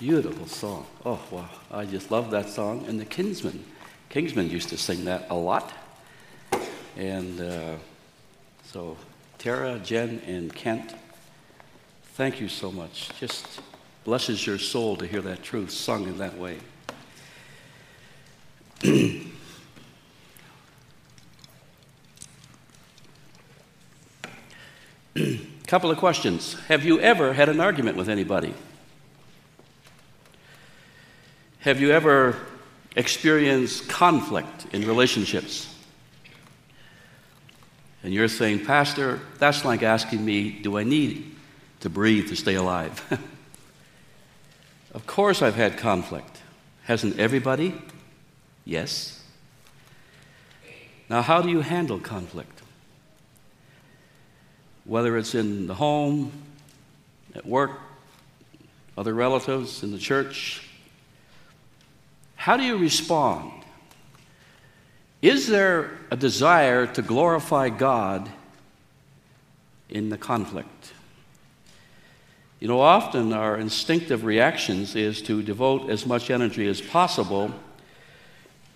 Beautiful song. Oh, wow. I just love that song. And the Kingsmen. Kingsmen used to sing that a lot. And uh, so, Tara, Jen, and Kent, thank you so much. Just blesses your soul to hear that truth sung in that way. Couple of questions. Have you ever had an argument with anybody? Have you ever experienced conflict in relationships? And you're saying, Pastor, that's like asking me, do I need to breathe to stay alive? of course, I've had conflict. Hasn't everybody? Yes. Now, how do you handle conflict? Whether it's in the home, at work, other relatives, in the church, how do you respond? Is there a desire to glorify God in the conflict? You know, often our instinctive reactions is to devote as much energy as possible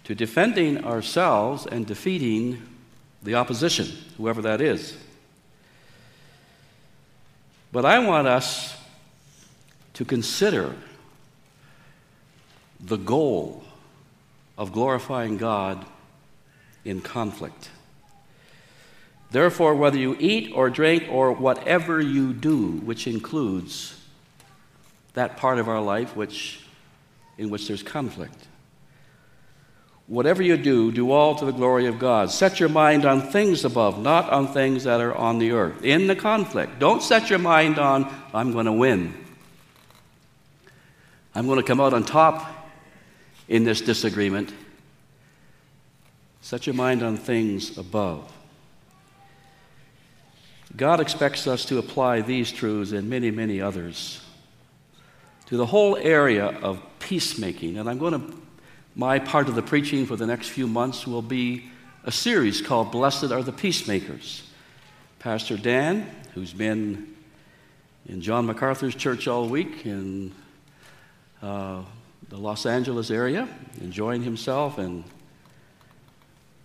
to defending ourselves and defeating the opposition, whoever that is. But I want us to consider the goal of glorifying God in conflict. Therefore, whether you eat or drink or whatever you do, which includes that part of our life which, in which there's conflict, whatever you do, do all to the glory of God. Set your mind on things above, not on things that are on the earth. In the conflict, don't set your mind on, I'm going to win. I'm going to come out on top in this disagreement. Set your mind on things above. God expects us to apply these truths and many, many others to the whole area of peacemaking. And I'm going to, my part of the preaching for the next few months will be a series called Blessed Are the Peacemakers. Pastor Dan, who's been in John MacArthur's church all week in uh, the Los Angeles area, enjoying himself and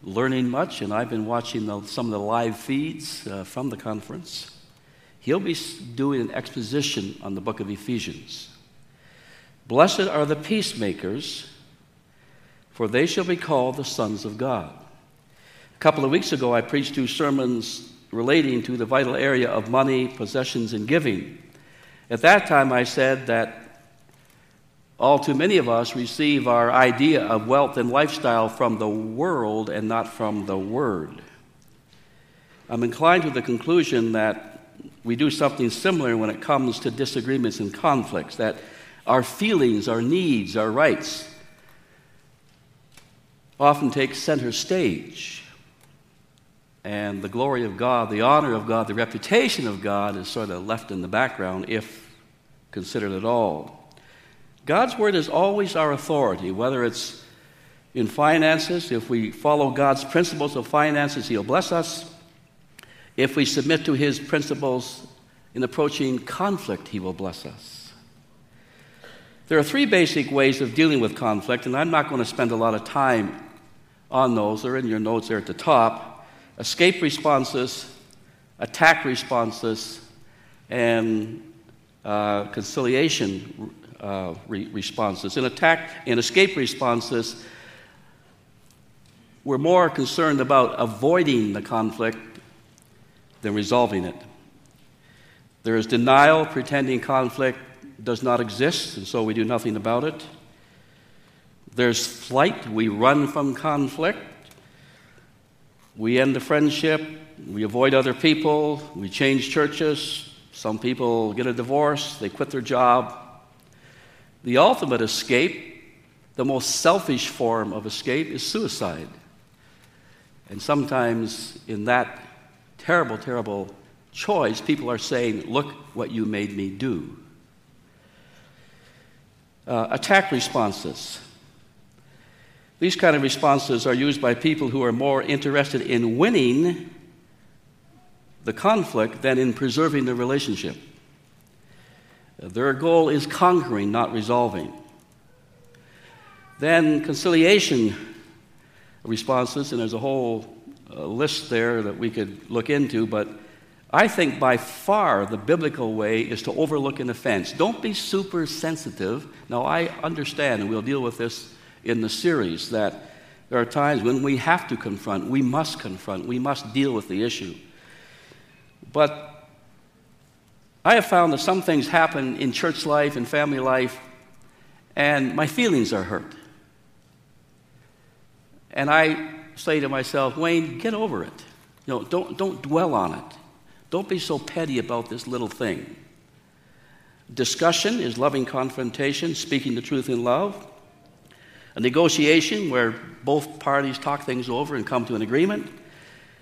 learning much. And I've been watching the, some of the live feeds uh, from the conference. He'll be doing an exposition on the book of Ephesians. Blessed are the peacemakers, for they shall be called the sons of God. A couple of weeks ago, I preached two sermons relating to the vital area of money, possessions, and giving. At that time, I said that all too many of us receive our idea of wealth and lifestyle from the world and not from the Word. I'm inclined to the conclusion that we do something similar when it comes to disagreements and conflicts, that our feelings, our needs, our rights often take center stage. And the glory of God, the honor of God, the reputation of God is sort of left in the background if considered at all. God's word is always our authority, whether it's in finances, if we follow God's principles of finances, He'll bless us. If we submit to His principles in approaching conflict, He will bless us. There are three basic ways of dealing with conflict, and I'm not going to spend a lot of time on those. They're in your notes there at the top escape responses, attack responses, and uh, conciliation uh, re- responses. In attack and escape responses, we're more concerned about avoiding the conflict than resolving it. There is denial, pretending conflict does not exist, and so we do nothing about it. There's flight, we run from conflict. We end the friendship, we avoid other people, we change churches. Some people get a divorce, they quit their job, the ultimate escape, the most selfish form of escape, is suicide. And sometimes in that terrible, terrible choice, people are saying, Look what you made me do. Uh, attack responses. These kind of responses are used by people who are more interested in winning the conflict than in preserving the relationship. Their goal is conquering, not resolving. Then conciliation responses, and there's a whole uh, list there that we could look into, but I think by far the biblical way is to overlook an offense. Don't be super sensitive. Now, I understand, and we'll deal with this in the series, that there are times when we have to confront, we must confront, we must deal with the issue. But I have found that some things happen in church life and family life, and my feelings are hurt. And I say to myself, Wayne, get over it. You know, don't, don't dwell on it. Don't be so petty about this little thing. Discussion is loving confrontation, speaking the truth in love. A negotiation where both parties talk things over and come to an agreement.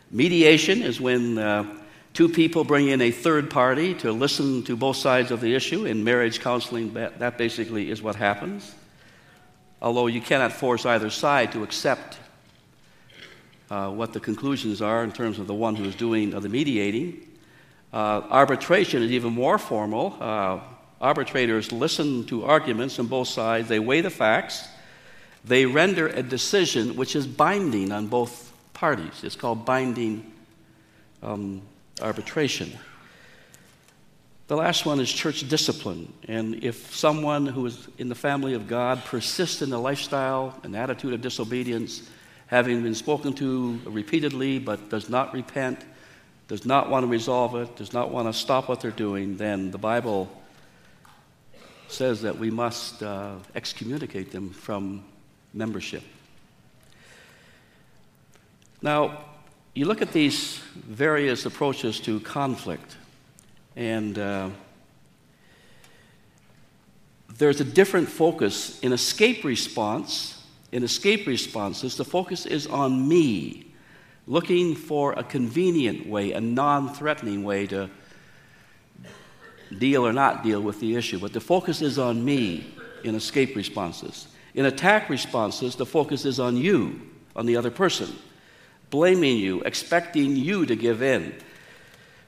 Mediation is when uh, two people bring in a third party to listen to both sides of the issue. In marriage counseling, that basically is what happens. Although you cannot force either side to accept uh, what the conclusions are in terms of the one who is doing the mediating. Uh, arbitration is even more formal. Uh, arbitrators listen to arguments on both sides, they weigh the facts, they render a decision which is binding on both parties. It's called binding um, arbitration. The last one is church discipline. And if someone who is in the family of God persists in a lifestyle, an attitude of disobedience, having been spoken to repeatedly but does not repent, does not want to resolve it, does not want to stop what they're doing, then the Bible says that we must uh, excommunicate them from membership. Now, you look at these various approaches to conflict, and uh, there's a different focus in escape response in escape responses, the focus is on me, looking for a convenient way, a non threatening way to deal or not deal with the issue. But the focus is on me in escape responses. In attack responses, the focus is on you, on the other person, blaming you, expecting you to give in,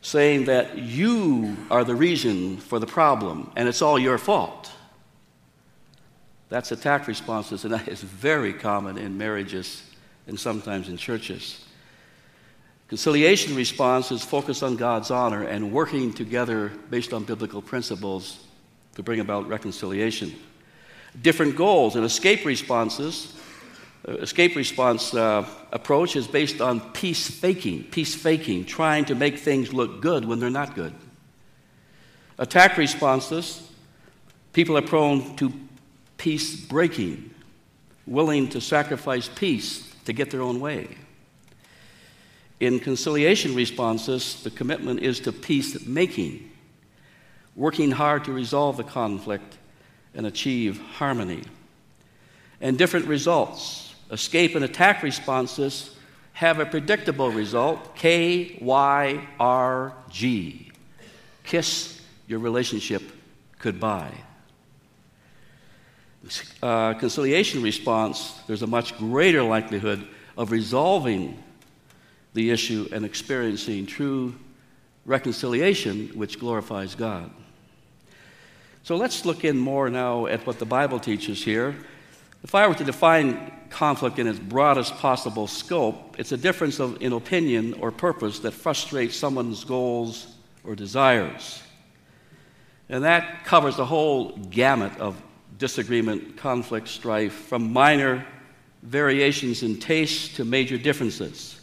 saying that you are the reason for the problem and it's all your fault. That's attack responses, and that is very common in marriages and sometimes in churches. Conciliation responses focus on God's honor and working together based on biblical principles to bring about reconciliation. Different goals and escape responses. Escape response uh, approach is based on peace faking, peace faking, trying to make things look good when they're not good. Attack responses, people are prone to peace breaking, willing to sacrifice peace to get their own way. In conciliation responses, the commitment is to peace making, working hard to resolve the conflict and achieve harmony. And different results. Escape and attack responses have a predictable result K Y R G. Kiss your relationship goodbye uh, conciliation response, there's a much greater likelihood of resolving the issue and experiencing true reconciliation, which glorifies God. So let's look in more now at what the Bible teaches here. If I were to define conflict in its broadest possible scope, it's a difference of, in opinion or purpose that frustrates someone's goals or desires. And that covers the whole gamut of disagreement, conflict, strife, from minor variations in taste to major differences.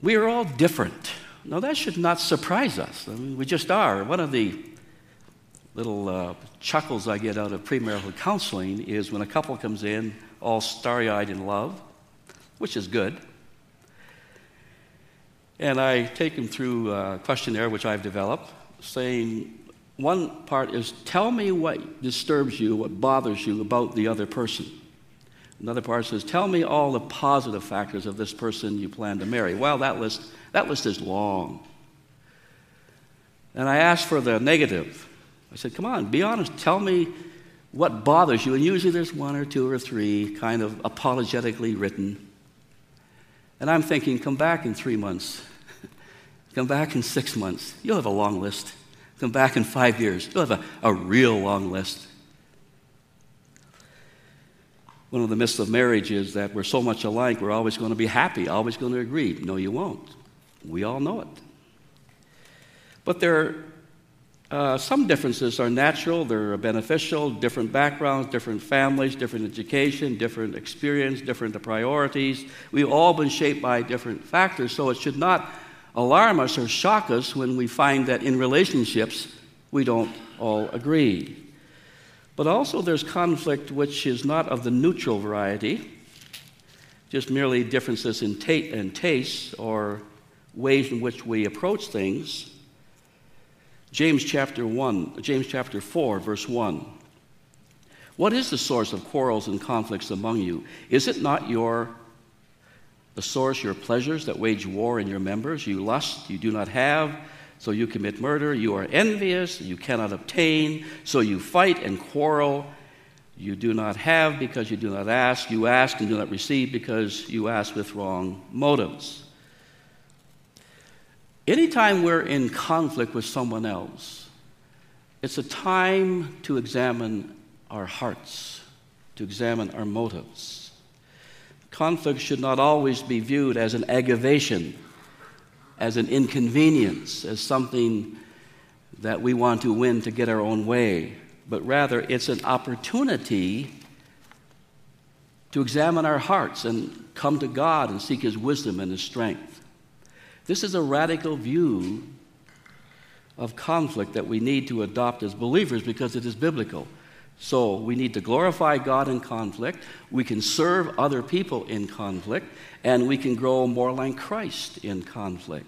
We are all different. Now, that should not surprise us. I mean, we just are. One of the little uh, chuckles I get out of premarital counseling is when a couple comes in all starry eyed in love, which is good. And I take them through a questionnaire which I've developed saying, one part is tell me what disturbs you, what bothers you about the other person. Another part says, tell me all the positive factors of this person you plan to marry. Well, that list, that list is long. And I ask for the negative. I said, come on, be honest. Tell me what bothers you. And usually there's one or two or three kind of apologetically written. And I'm thinking, come back in three months. come back in six months. You'll have a long list. Come back in five years. You'll have a, a real long list. One of the myths of marriage is that we're so much alike, we're always going to be happy, always going to agree. No, you won't. We all know it. But there uh, some differences are natural, they're beneficial, different backgrounds, different families, different education, different experience, different priorities. We've all been shaped by different factors, so it should not alarm us or shock us when we find that in relationships we don't all agree. But also, there's conflict which is not of the neutral variety, just merely differences in, ta- in tastes or ways in which we approach things. James chapter 1, James chapter 4, verse 1. What is the source of quarrels and conflicts among you? Is it not your the source your pleasures that wage war in your members? You lust, you do not have, so you commit murder. You are envious, you cannot obtain, so you fight and quarrel. You do not have because you do not ask. You ask and do not receive because you ask with wrong motives Anytime we're in conflict with someone else, it's a time to examine our hearts, to examine our motives. Conflict should not always be viewed as an aggravation, as an inconvenience, as something that we want to win to get our own way, but rather it's an opportunity to examine our hearts and come to God and seek His wisdom and His strength. This is a radical view of conflict that we need to adopt as believers because it is biblical. So we need to glorify God in conflict, we can serve other people in conflict, and we can grow more like Christ in conflict.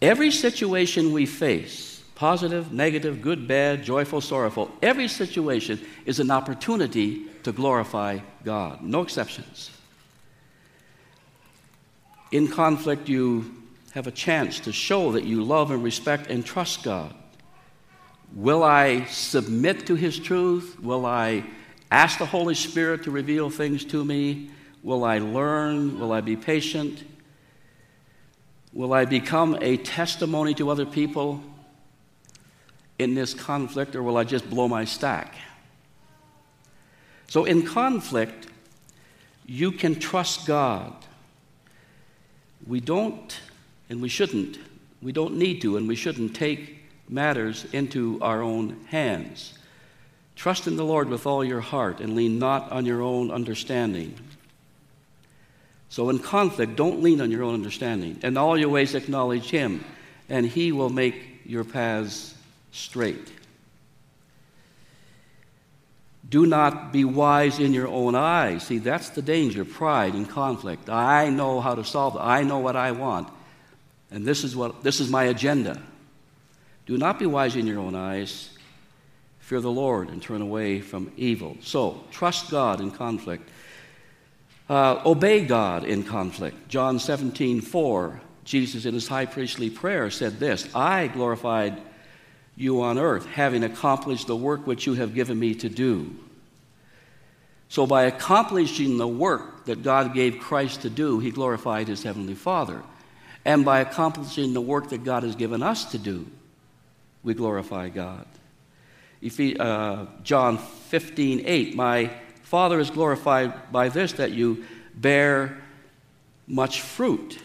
Every situation we face, positive, negative, good, bad, joyful, sorrowful, every situation is an opportunity to glorify God. No exceptions. In conflict, you have a chance to show that you love and respect and trust God. Will I submit to His truth? Will I ask the Holy Spirit to reveal things to me? Will I learn? Will I be patient? Will I become a testimony to other people in this conflict, or will I just blow my stack? So, in conflict, you can trust God we don't, and we shouldn't, we don't need to, and we shouldn't take matters into our own hands. Trust in the Lord with all your heart and lean not on your own understanding. So, in conflict, don't lean on your own understanding. In all your ways, acknowledge Him, and He will make your paths straight. Do not be wise in your own eyes. See, that's the danger pride and conflict. I know how to solve it, I know what I want, and this is, what, this is my agenda. Do not be wise in your own eyes. Fear the Lord and turn away from evil. So, trust God in conflict. Uh, obey God in conflict. John 17, 4, Jesus in his high priestly prayer said this I glorified you on earth, having accomplished the work which you have given me to do. So, by accomplishing the work that God gave Christ to do, he glorified his heavenly Father. And by accomplishing the work that God has given us to do, we glorify God. Uh, John 15, 8, my Father is glorified by this, that you bear much fruit.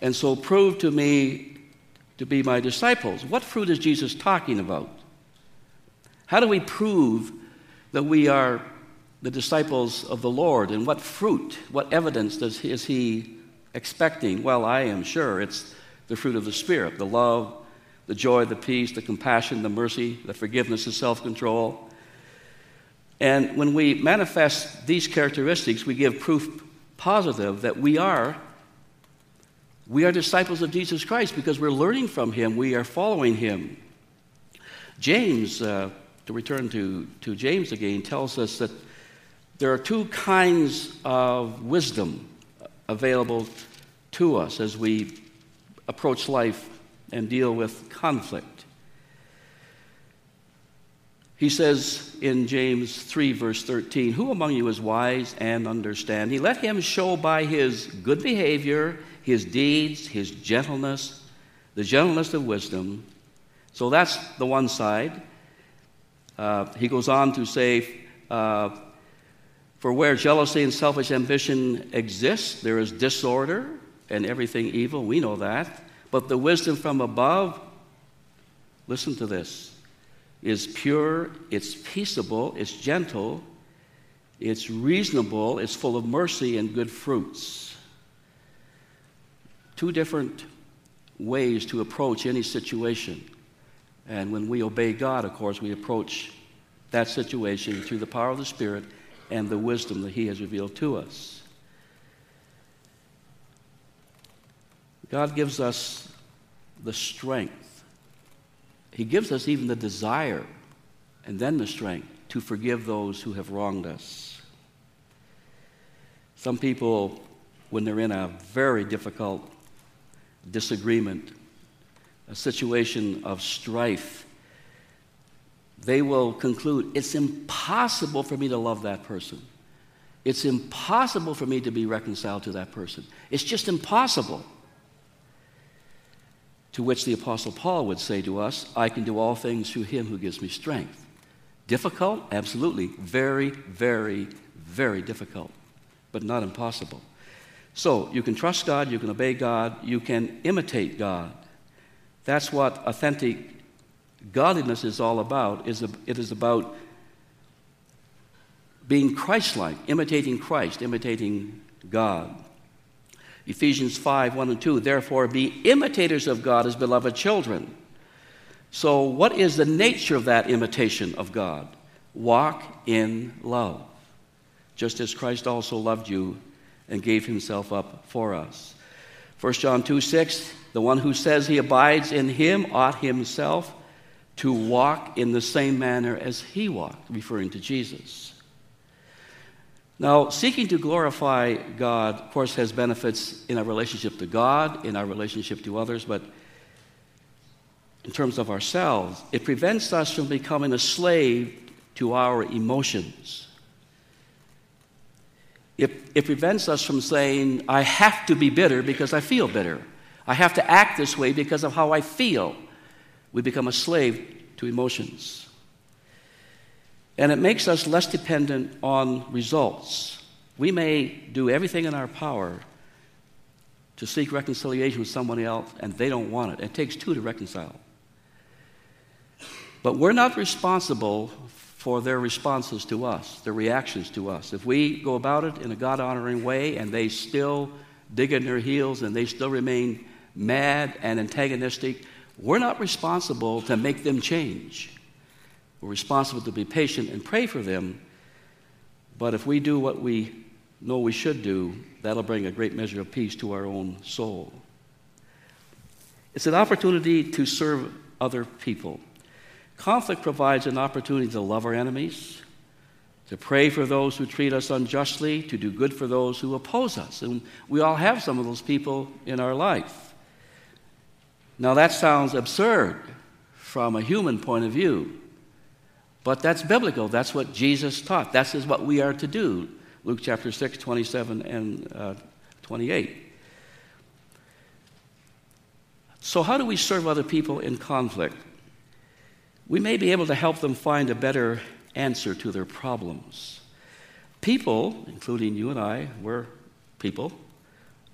And so prove to me to be my disciples. What fruit is Jesus talking about? How do we prove that we are the disciples of the Lord? And what fruit, what evidence does is he expecting? Well, I am sure it's the fruit of the Spirit the love, the joy, the peace, the compassion, the mercy, the forgiveness, the self control. And when we manifest these characteristics, we give proof positive that we are we are disciples of Jesus Christ because we're learning from him, we are following him. James, uh, to return to, to James again, tells us that there are two kinds of wisdom available to us as we approach life and deal with conflict. He says in James 3, verse 13, Who among you is wise and understanding? Let him show by his good behavior his deeds, his gentleness, the gentleness of wisdom. So that's the one side. Uh, he goes on to say, uh, For where jealousy and selfish ambition exist, there is disorder and everything evil. We know that. But the wisdom from above, listen to this, is pure, it's peaceable, it's gentle, it's reasonable, it's full of mercy and good fruits. Two different ways to approach any situation. And when we obey God, of course, we approach that situation through the power of the Spirit and the wisdom that He has revealed to us. God gives us the strength. He gives us even the desire and then the strength to forgive those who have wronged us. Some people, when they're in a very difficult disagreement, a situation of strife, they will conclude it's impossible for me to love that person. It's impossible for me to be reconciled to that person. It's just impossible. To which the Apostle Paul would say to us, I can do all things through him who gives me strength. Difficult? Absolutely. Very, very, very difficult, but not impossible. So you can trust God, you can obey God, you can imitate God. That's what authentic godliness is all about. It is about being Christ like, imitating Christ, imitating God. Ephesians 5 1 and 2. Therefore, be imitators of God as beloved children. So, what is the nature of that imitation of God? Walk in love, just as Christ also loved you and gave himself up for us. 1 John 2 6. The one who says he abides in him ought himself to walk in the same manner as he walked, referring to Jesus. Now, seeking to glorify God, of course, has benefits in our relationship to God, in our relationship to others, but in terms of ourselves, it prevents us from becoming a slave to our emotions. It, it prevents us from saying, I have to be bitter because I feel bitter. I have to act this way because of how I feel. We become a slave to emotions. And it makes us less dependent on results. We may do everything in our power to seek reconciliation with someone else, and they don't want it. It takes two to reconcile. But we're not responsible for their responses to us, their reactions to us. If we go about it in a God honoring way and they still dig in their heels and they still remain mad and antagonistic, we're not responsible to make them change. We're responsible to be patient and pray for them. But if we do what we know we should do, that'll bring a great measure of peace to our own soul. It's an opportunity to serve other people. Conflict provides an opportunity to love our enemies, to pray for those who treat us unjustly, to do good for those who oppose us. And we all have some of those people in our life. Now, that sounds absurd from a human point of view, but that's biblical. That's what Jesus taught. That is what we are to do. Luke chapter 6, 27 and uh, 28. So, how do we serve other people in conflict? We may be able to help them find a better answer to their problems. People, including you and I, we're people,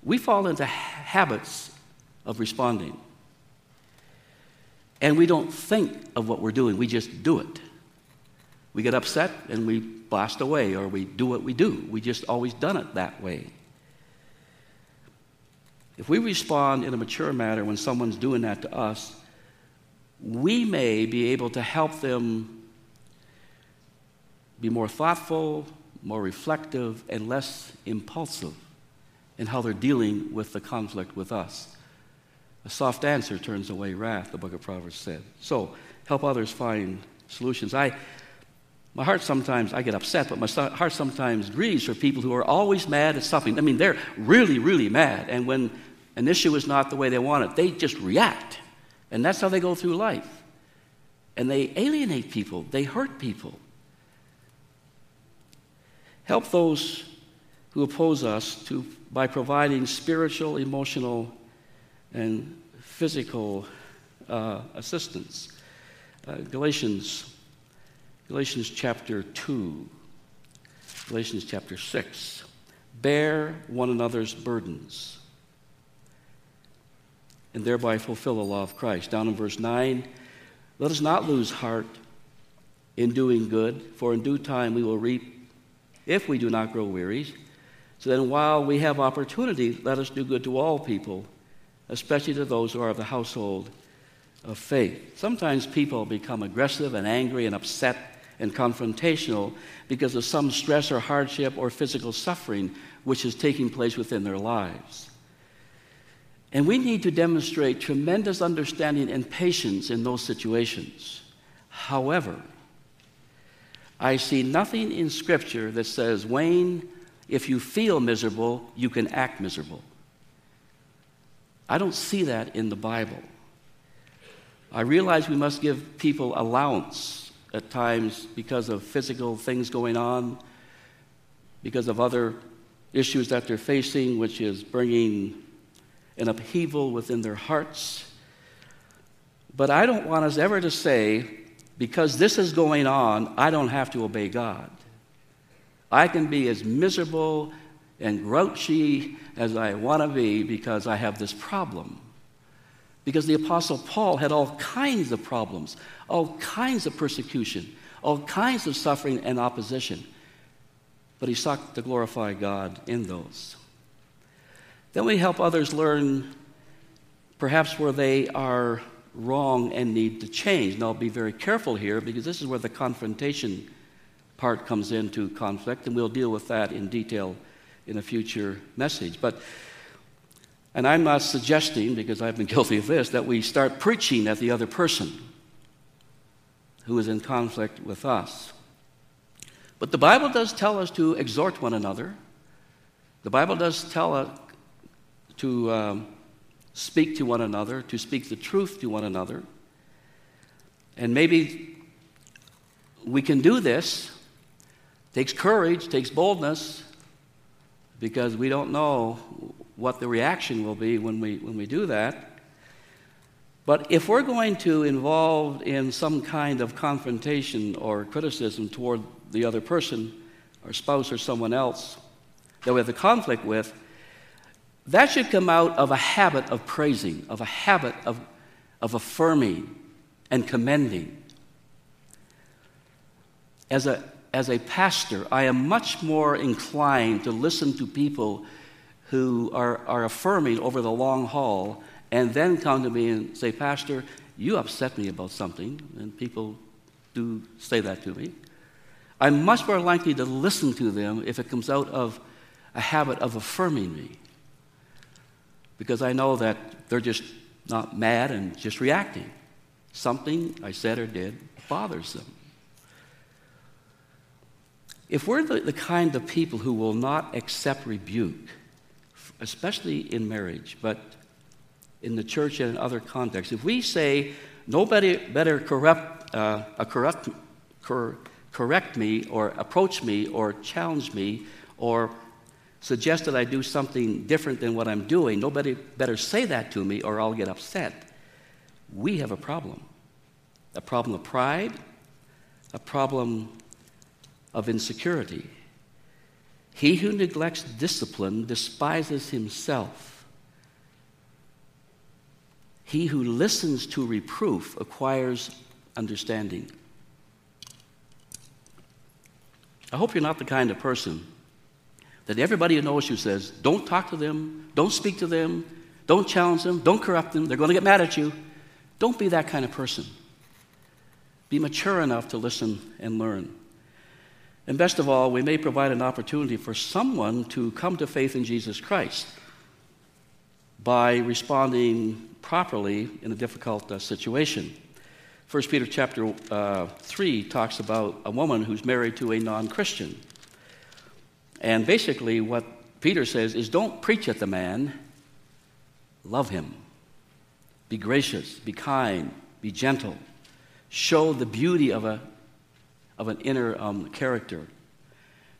we fall into habits of responding. And we don't think of what we're doing, we just do it. We get upset and we blast away, or we do what we do. We just always done it that way. If we respond in a mature manner when someone's doing that to us, we may be able to help them be more thoughtful, more reflective, and less impulsive in how they're dealing with the conflict with us. A soft answer turns away wrath, the book of Proverbs said. So, help others find solutions. I, my heart sometimes, I get upset, but my heart sometimes grieves for people who are always mad at something. I mean, they're really, really mad. And when an issue is not the way they want it, they just react. And that's how they go through life. And they alienate people, they hurt people. Help those who oppose us to, by providing spiritual, emotional, and physical uh, assistance. Uh, Galatians, Galatians chapter 2, Galatians chapter 6. Bear one another's burdens and thereby fulfill the law of Christ. Down in verse 9, let us not lose heart in doing good, for in due time we will reap if we do not grow weary. So then, while we have opportunity, let us do good to all people, especially to those who are of the household of faith. Sometimes people become aggressive and angry and upset and confrontational because of some stress or hardship or physical suffering which is taking place within their lives. And we need to demonstrate tremendous understanding and patience in those situations. However, I see nothing in Scripture that says, Wayne, if you feel miserable, you can act miserable. I don't see that in the Bible. I realize we must give people allowance at times because of physical things going on, because of other issues that they're facing, which is bringing an upheaval within their hearts. But I don't want us ever to say, because this is going on, I don't have to obey God. I can be as miserable and grouchy as I want to be because I have this problem. Because the Apostle Paul had all kinds of problems, all kinds of persecution, all kinds of suffering and opposition. But he sought to glorify God in those. Then we help others learn perhaps where they are wrong and need to change. I'll be very careful here because this is where the confrontation part comes into conflict, and we'll deal with that in detail in a future message. But and I'm not suggesting, because I've been guilty of this, that we start preaching at the other person who is in conflict with us. But the Bible does tell us to exhort one another. The Bible does tell us to um, speak to one another, to speak the truth to one another. And maybe we can do this. Takes courage, takes boldness, because we don't know what the reaction will be when we, when we do that. But if we're going to involve in some kind of confrontation or criticism toward the other person, our spouse or someone else that we have a conflict with, that should come out of a habit of praising, of a habit of, of affirming and commending. As a, as a pastor, I am much more inclined to listen to people who are, are affirming over the long haul and then come to me and say, Pastor, you upset me about something. And people do say that to me. I'm much more likely to listen to them if it comes out of a habit of affirming me because I know that they're just not mad and just reacting. Something I said or did bothers them. If we're the, the kind of people who will not accept rebuke, especially in marriage, but in the church and in other contexts, if we say, nobody better corrupt, uh, corrupt, cor- correct me or approach me or challenge me or suggest that I do something different than what I'm doing, nobody better say that to me or I'll get upset. We have a problem a problem of pride, a problem of insecurity. He who neglects discipline despises himself. He who listens to reproof acquires understanding. I hope you're not the kind of person that everybody who knows you says, don't talk to them, don't speak to them, don't challenge them, don't corrupt them, they're going to get mad at you. Don't be that kind of person. Be mature enough to listen and learn. And best of all, we may provide an opportunity for someone to come to faith in Jesus Christ by responding properly in a difficult uh, situation. 1 Peter chapter uh, 3 talks about a woman who's married to a non Christian. And basically, what Peter says is don't preach at the man, love him. Be gracious, be kind, be gentle. Show the beauty of, a, of an inner um, character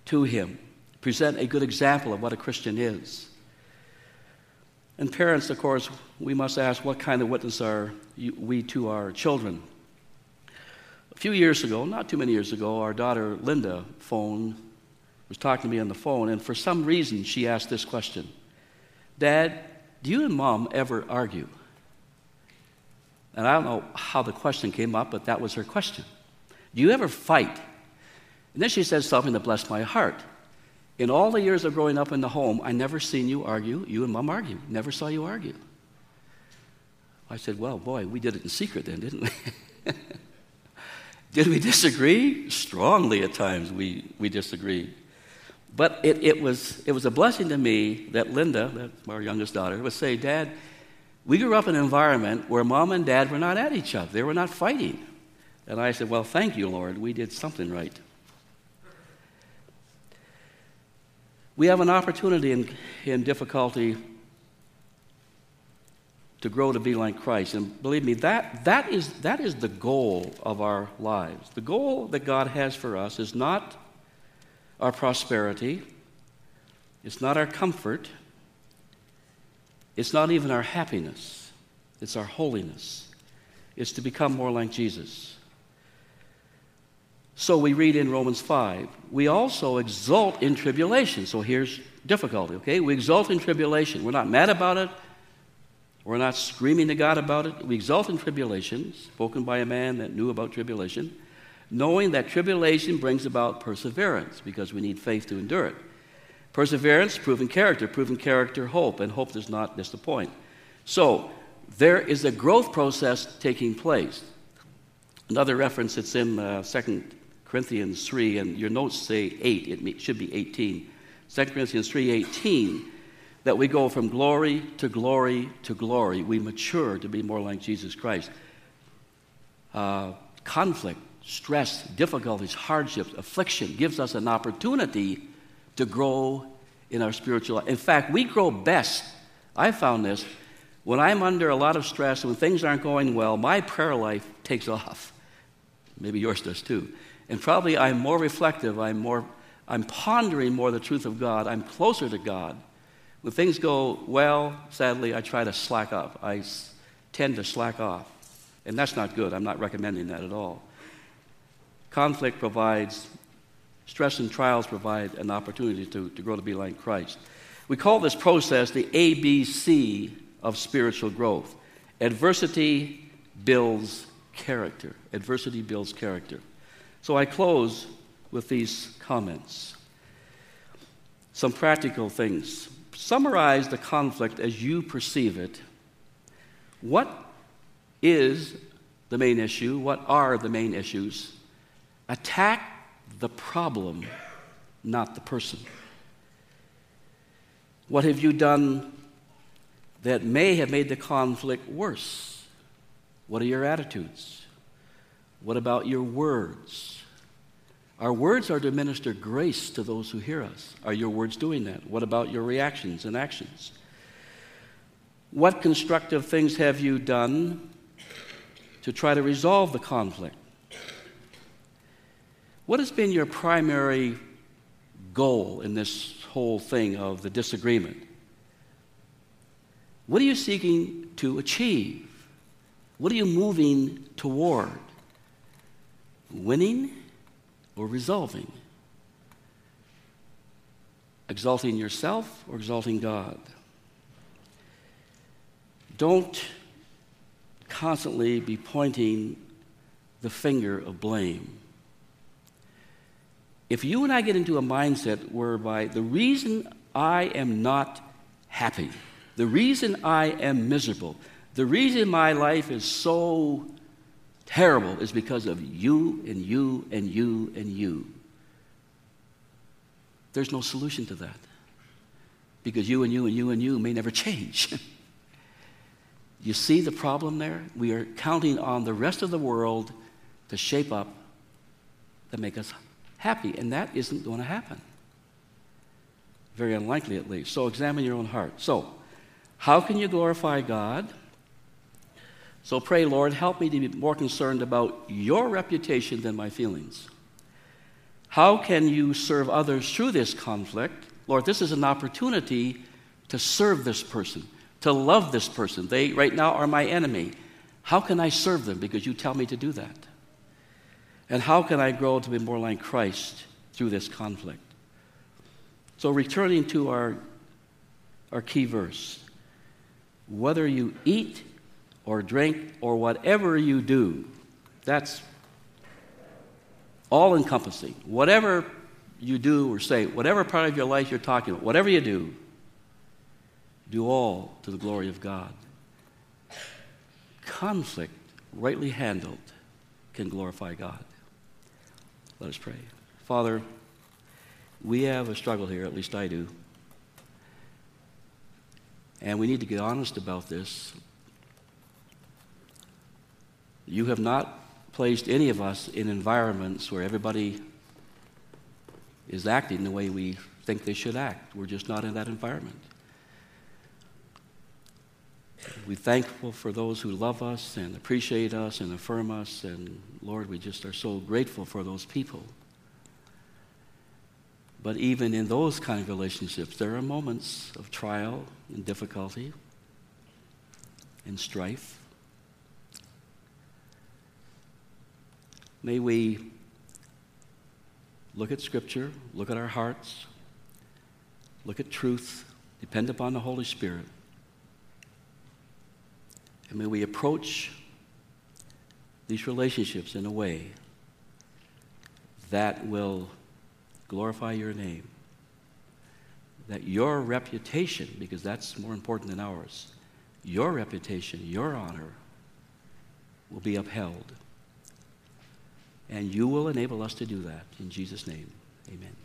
to him. Present a good example of what a Christian is. And parents, of course, we must ask what kind of witness are we to our children? A few years ago, not too many years ago, our daughter Linda phoned, was talking to me on the phone, and for some reason she asked this question Dad, do you and mom ever argue? And I don't know how the question came up, but that was her question. Do you ever fight? And then she said something that blessed my heart. In all the years of growing up in the home, I never seen you argue. You and mom argue. Never saw you argue. I said, Well, boy, we did it in secret then, didn't we? did we disagree? Strongly at times we, we disagreed. But it, it, was, it was a blessing to me that Linda, our youngest daughter, would say, Dad, we grew up in an environment where mom and dad were not at each other, they were not fighting. And I said, Well, thank you, Lord. We did something right. We have an opportunity in, in difficulty to grow to be like Christ. And believe me, that, that, is, that is the goal of our lives. The goal that God has for us is not our prosperity, it's not our comfort, it's not even our happiness, it's our holiness. It's to become more like Jesus. So we read in Romans 5, we also exult in tribulation. So here's difficulty, okay? We exult in tribulation. We're not mad about it. We're not screaming to God about it. We exult in tribulation, spoken by a man that knew about tribulation, knowing that tribulation brings about perseverance because we need faith to endure it. Perseverance, proven character, proven character, hope, and hope does not disappoint. So there is a growth process taking place. Another reference, it's in uh, 2 Corinthians 3, and your notes say 8, it should be 18. 2 Corinthians 3:18, that we go from glory to glory to glory. We mature to be more like Jesus Christ. Uh, conflict, stress, difficulties, hardships, affliction gives us an opportunity to grow in our spiritual life. In fact, we grow best. I found this when I'm under a lot of stress, when things aren't going well, my prayer life takes off. Maybe yours does too. And probably I'm more reflective, I'm, more, I'm pondering more the truth of God, I'm closer to God. When things go well, sadly, I try to slack up. I tend to slack off. And that's not good. I'm not recommending that at all. Conflict provides, stress and trials provide an opportunity to, to grow to be like Christ. We call this process the ABC of spiritual growth. Adversity builds character. Adversity builds character. So I close with these comments. Some practical things. Summarize the conflict as you perceive it. What is the main issue? What are the main issues? Attack the problem, not the person. What have you done that may have made the conflict worse? What are your attitudes? What about your words? Our words are to minister grace to those who hear us. Are your words doing that? What about your reactions and actions? What constructive things have you done to try to resolve the conflict? What has been your primary goal in this whole thing of the disagreement? What are you seeking to achieve? What are you moving toward? winning or resolving? Exalting yourself or exalting God? Don't constantly be pointing the finger of blame. If you and I get into a mindset whereby the reason I am not happy, the reason I am miserable, the reason my life is so terrible is because of you and you and you and you. There's no solution to that. Because you and you and you and you may never change. you see the problem there? We are counting on the rest of the world to shape up, to make us happy, and that isn't going to happen. Very unlikely, at least. So examine your own heart. So, how can you glorify God? So pray, Lord, help me to be more concerned about your reputation than my feelings. How can you serve others through this conflict? Lord, this is an opportunity to serve this person, to love this person. They right now are my enemy. How can I serve them? Because you tell me to do that. And how can I grow to be more like Christ through this conflict? So, returning to our, our key verse whether you eat or drink or whatever you do, that's all encompassing. Whatever you do or say, whatever part of your life you're talking about, whatever you do, do all to the glory of God. Conflict, rightly handled, can glorify God. Let us pray. Father, we have a struggle here, at least I do. And we need to get honest about this. You have not placed any of us in environments where everybody is acting the way we think they should act. We're just not in that environment. We're thankful for those who love us and appreciate us and affirm us. And Lord, we just are so grateful for those people. But even in those kind of relationships, there are moments of trial and difficulty and strife. May we look at Scripture, look at our hearts, look at truth, depend upon the Holy Spirit. And may we approach these relationships in a way that will glorify your name. That your reputation, because that's more important than ours, your reputation, your honor will be upheld. And you will enable us to do that. In Jesus' name, amen.